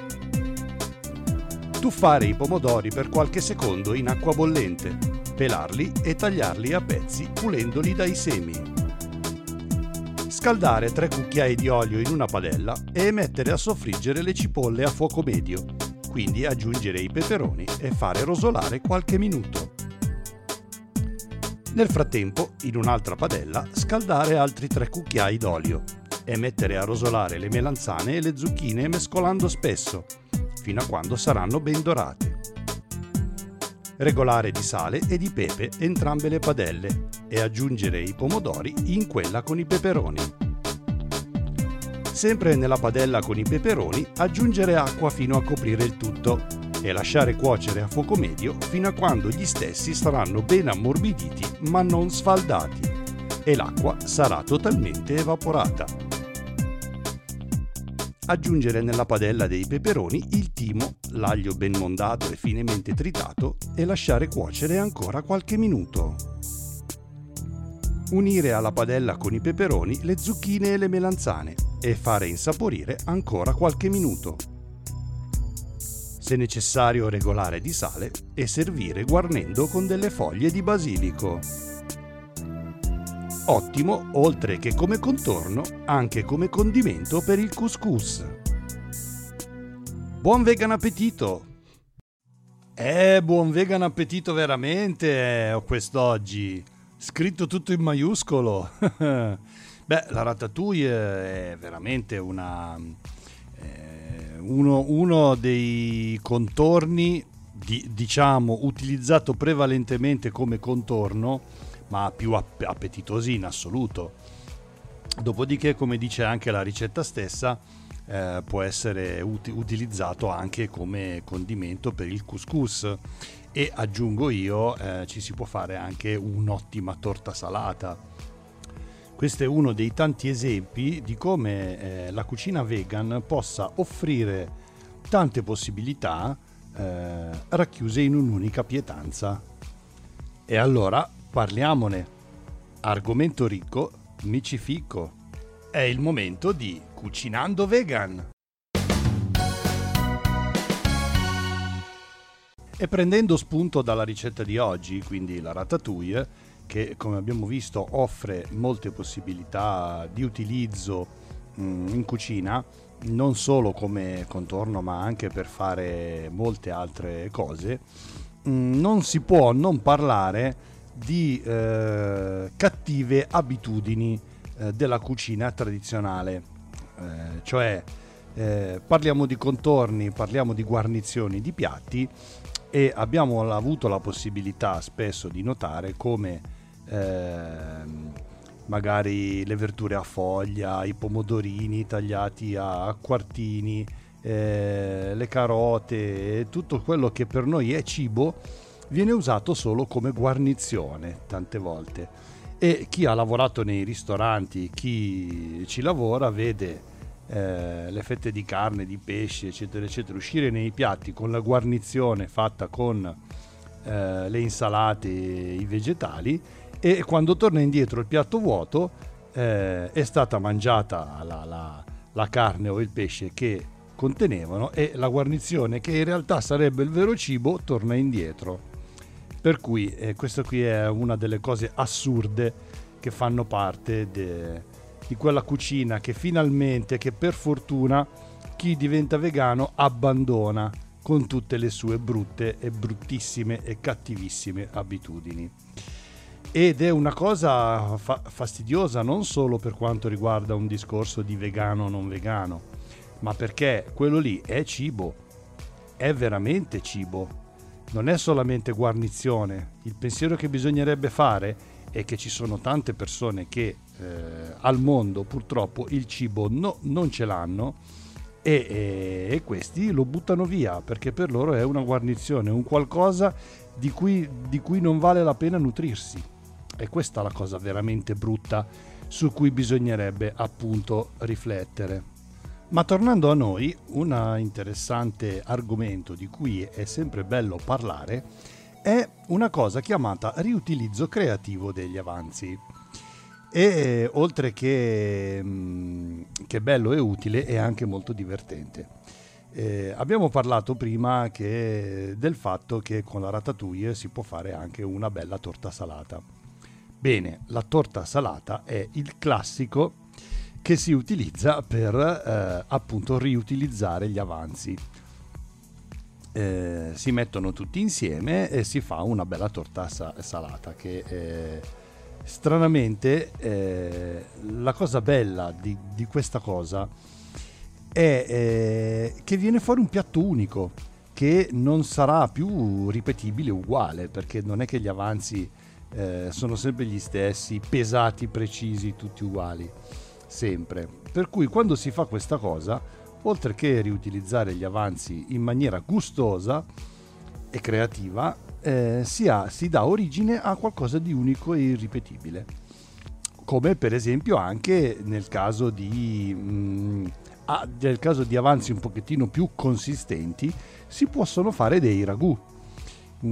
S1: Tuffare i pomodori per qualche secondo in acqua bollente, pelarli e tagliarli a pezzi pulendoli dai semi. Scaldare 3 cucchiai di olio in una padella e mettere a soffriggere le cipolle a fuoco medio, quindi aggiungere i peperoni e fare rosolare qualche minuto. Nel frattempo, in un'altra padella, scaldare altri 3 cucchiai d'olio e mettere a rosolare le melanzane e le zucchine mescolando spesso, fino a quando saranno ben dorate. Regolare di sale e di pepe entrambe le padelle e aggiungere i pomodori in quella con i peperoni. Sempre nella padella con i peperoni aggiungere acqua fino a coprire il tutto e lasciare cuocere a fuoco medio fino a quando gli stessi saranno ben ammorbiditi ma non sfaldati e l'acqua sarà totalmente evaporata. Aggiungere nella padella dei peperoni il timo, l'aglio ben mondato e finemente tritato e lasciare cuocere ancora qualche minuto. Unire alla padella con i peperoni le zucchine e le melanzane e fare insaporire ancora qualche minuto. Se necessario regolare di sale e servire guarnendo con delle foglie di basilico. Ottimo, oltre che come contorno, anche come condimento per il couscous. Buon vegan appetito! Eh, buon vegan appetito veramente eh, quest'oggi. Scritto tutto in maiuscolo. Beh, la ratatouille è veramente una, eh, uno, uno dei contorni, di- diciamo, utilizzato prevalentemente come contorno, ma più app- appetitosi in assoluto. Dopodiché, come dice anche la ricetta stessa, eh, può essere uti- utilizzato anche come condimento per il couscous e aggiungo io eh, ci si può fare anche un'ottima torta salata. Questo è uno dei tanti esempi di come eh, la cucina vegan possa offrire tante possibilità eh, racchiuse in un'unica pietanza. E allora parliamone. Argomento ricco, micifico. È il momento di Cucinando Vegan. E prendendo spunto dalla ricetta di oggi, quindi la ratatouille, che come abbiamo visto offre molte possibilità di utilizzo mm, in cucina, non solo come contorno ma anche per fare molte altre cose, mm, non si può non parlare di eh, cattive abitudini eh, della cucina tradizionale, Eh, cioè eh, parliamo di contorni, parliamo di guarnizioni di piatti e abbiamo avuto la possibilità spesso di notare come ehm, magari le verdure a foglia, i pomodorini tagliati a quartini, eh, le carote, tutto quello che per noi è cibo viene usato solo come guarnizione tante volte. E chi ha lavorato nei ristoranti, chi ci lavora, vede eh, le fette di carne, di pesce, eccetera, eccetera, uscire nei piatti con la guarnizione fatta con eh, le insalate, i vegetali e quando torna indietro il piatto vuoto eh, è stata mangiata la, la- la carne o il pesce che contenevano e la guarnizione che in realtà sarebbe il vero cibo torna indietro. Per cui eh, questa qui è una delle cose assurde che fanno parte de- di quella cucina che finalmente, che per fortuna chi diventa vegano abbandona con tutte le sue brutte e bruttissime e cattivissime abitudini. Ed è una cosa fa- fastidiosa non solo per quanto riguarda un discorso di vegano o non vegano, ma perché quello lì è cibo, è veramente cibo, non è solamente guarnizione. Il pensiero che bisognerebbe fare è che ci sono tante persone che eh, al mondo purtroppo il cibo no- non ce l'hanno e, e- e questi lo buttano via perché per loro è una guarnizione, un qualcosa di cui, di cui non vale la pena nutrirsi. E questa è la cosa veramente brutta su cui bisognerebbe appunto riflettere. Ma tornando a noi, un interessante argomento di cui è sempre bello parlare è una cosa chiamata riutilizzo creativo degli avanzi. E oltre che, mm, che bello e utile, è anche molto divertente. Eh, abbiamo parlato prima che- del fatto che con la ratatouille si può fare anche una bella torta salata. Bene, la torta salata è il classico che si utilizza per eh, appunto riutilizzare gli avanzi. Eh, si mettono tutti insieme e si fa una bella torta sa- salata che eh, stranamente eh, la cosa bella di, di questa cosa è eh, che viene fuori un piatto unico che non sarà più ripetibile uguale perché non è che gli avanzi eh, sono sempre gli stessi, pesati, precisi, tutti uguali, sempre. Per cui quando si fa questa cosa, oltre che riutilizzare gli avanzi in maniera gustosa e creativa, eh, si, ha- si dà origine a qualcosa di unico e irripetibile. Come per esempio anche nel caso di, mm, ah, nel caso di avanzi un pochettino più consistenti, si possono fare dei ragù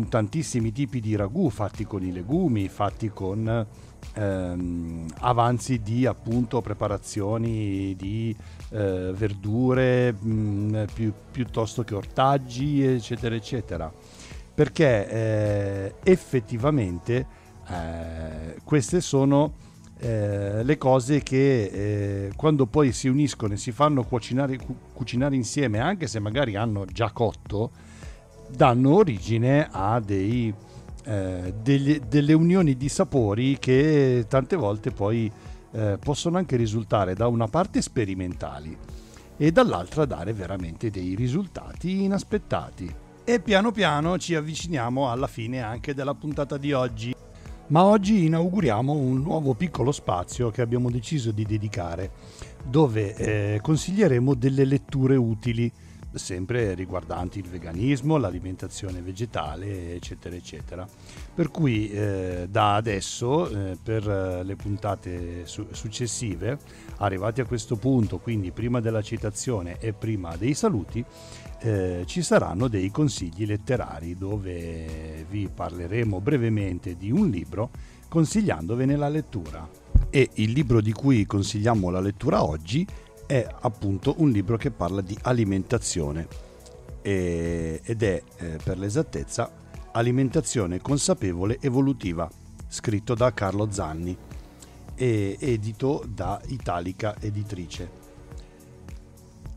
S1: tantissimi tipi di ragù fatti con i legumi, fatti con ehm, avanzi di appunto preparazioni di eh, verdure mh, più- piuttosto che ortaggi, eccetera, eccetera. Perché eh, effettivamente eh, queste sono eh, le cose che eh, quando poi si uniscono e si fanno cucinare, cu- cucinare insieme, anche se magari hanno già cotto, danno origine a dei, eh, degli- delle unioni di sapori che tante volte poi eh, possono anche risultare da una parte sperimentali e dall'altra dare veramente dei risultati inaspettati. E piano piano ci avviciniamo alla fine anche della puntata di oggi. Ma oggi inauguriamo un nuovo piccolo spazio che abbiamo deciso di dedicare, dove eh, consiglieremo delle letture utili, sempre riguardanti il veganismo, l'alimentazione vegetale, eccetera, eccetera. Per cui eh, da adesso, eh, per eh, le puntate su- successive, arrivati a questo punto, quindi prima della citazione e prima dei saluti, eh, ci saranno dei consigli letterari dove vi parleremo brevemente di un libro consigliandovene la lettura. E il libro di cui consigliamo la lettura oggi è appunto un libro che parla di alimentazione e- ed è eh, per l'esattezza Alimentazione consapevole evolutiva, scritto da Carlo Zanni e edito da Italica Editrice.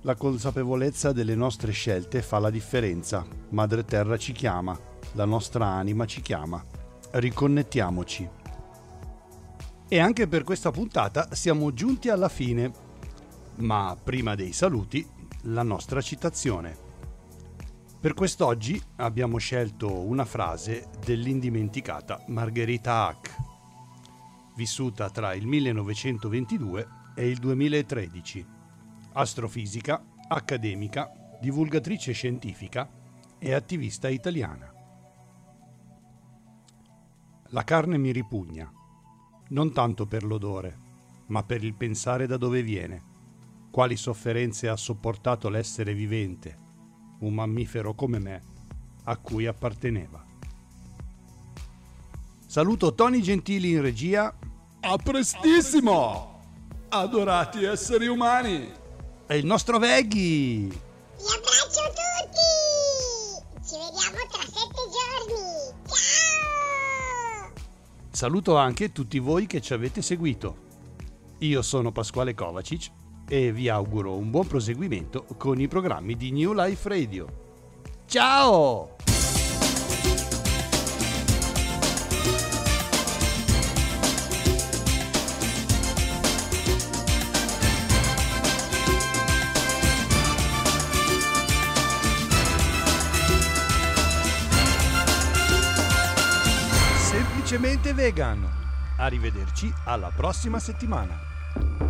S1: La consapevolezza delle nostre scelte fa la differenza. Madre Terra ci chiama, la nostra anima ci chiama. Riconnettiamoci. E anche per questa puntata siamo giunti alla fine. Ma prima dei saluti, la nostra citazione. Per quest'oggi abbiamo scelto una frase dell'indimenticata Margherita Hack, vissuta tra il 1922 e il 2013 astrofisica, accademica, divulgatrice scientifica e attivista italiana. La carne mi ripugna, non tanto per l'odore, ma per il pensare da dove viene, quali sofferenze ha sopportato l'essere vivente, un mammifero come me, a cui apparteneva. Saluto Tony Gentili in regia
S2: A prestissimo! Adorati esseri umani!
S1: e il nostro Veghi.
S3: Vi abbraccio tutti! Ci vediamo tra sette giorni! Ciao!
S1: Saluto anche tutti voi che ci avete seguito. Io sono Pasquale Kovacic e vi auguro un buon proseguimento con i programmi di New Life Radio. Ciao! Semplicemente vegan. Arrivederci alla prossima settimana.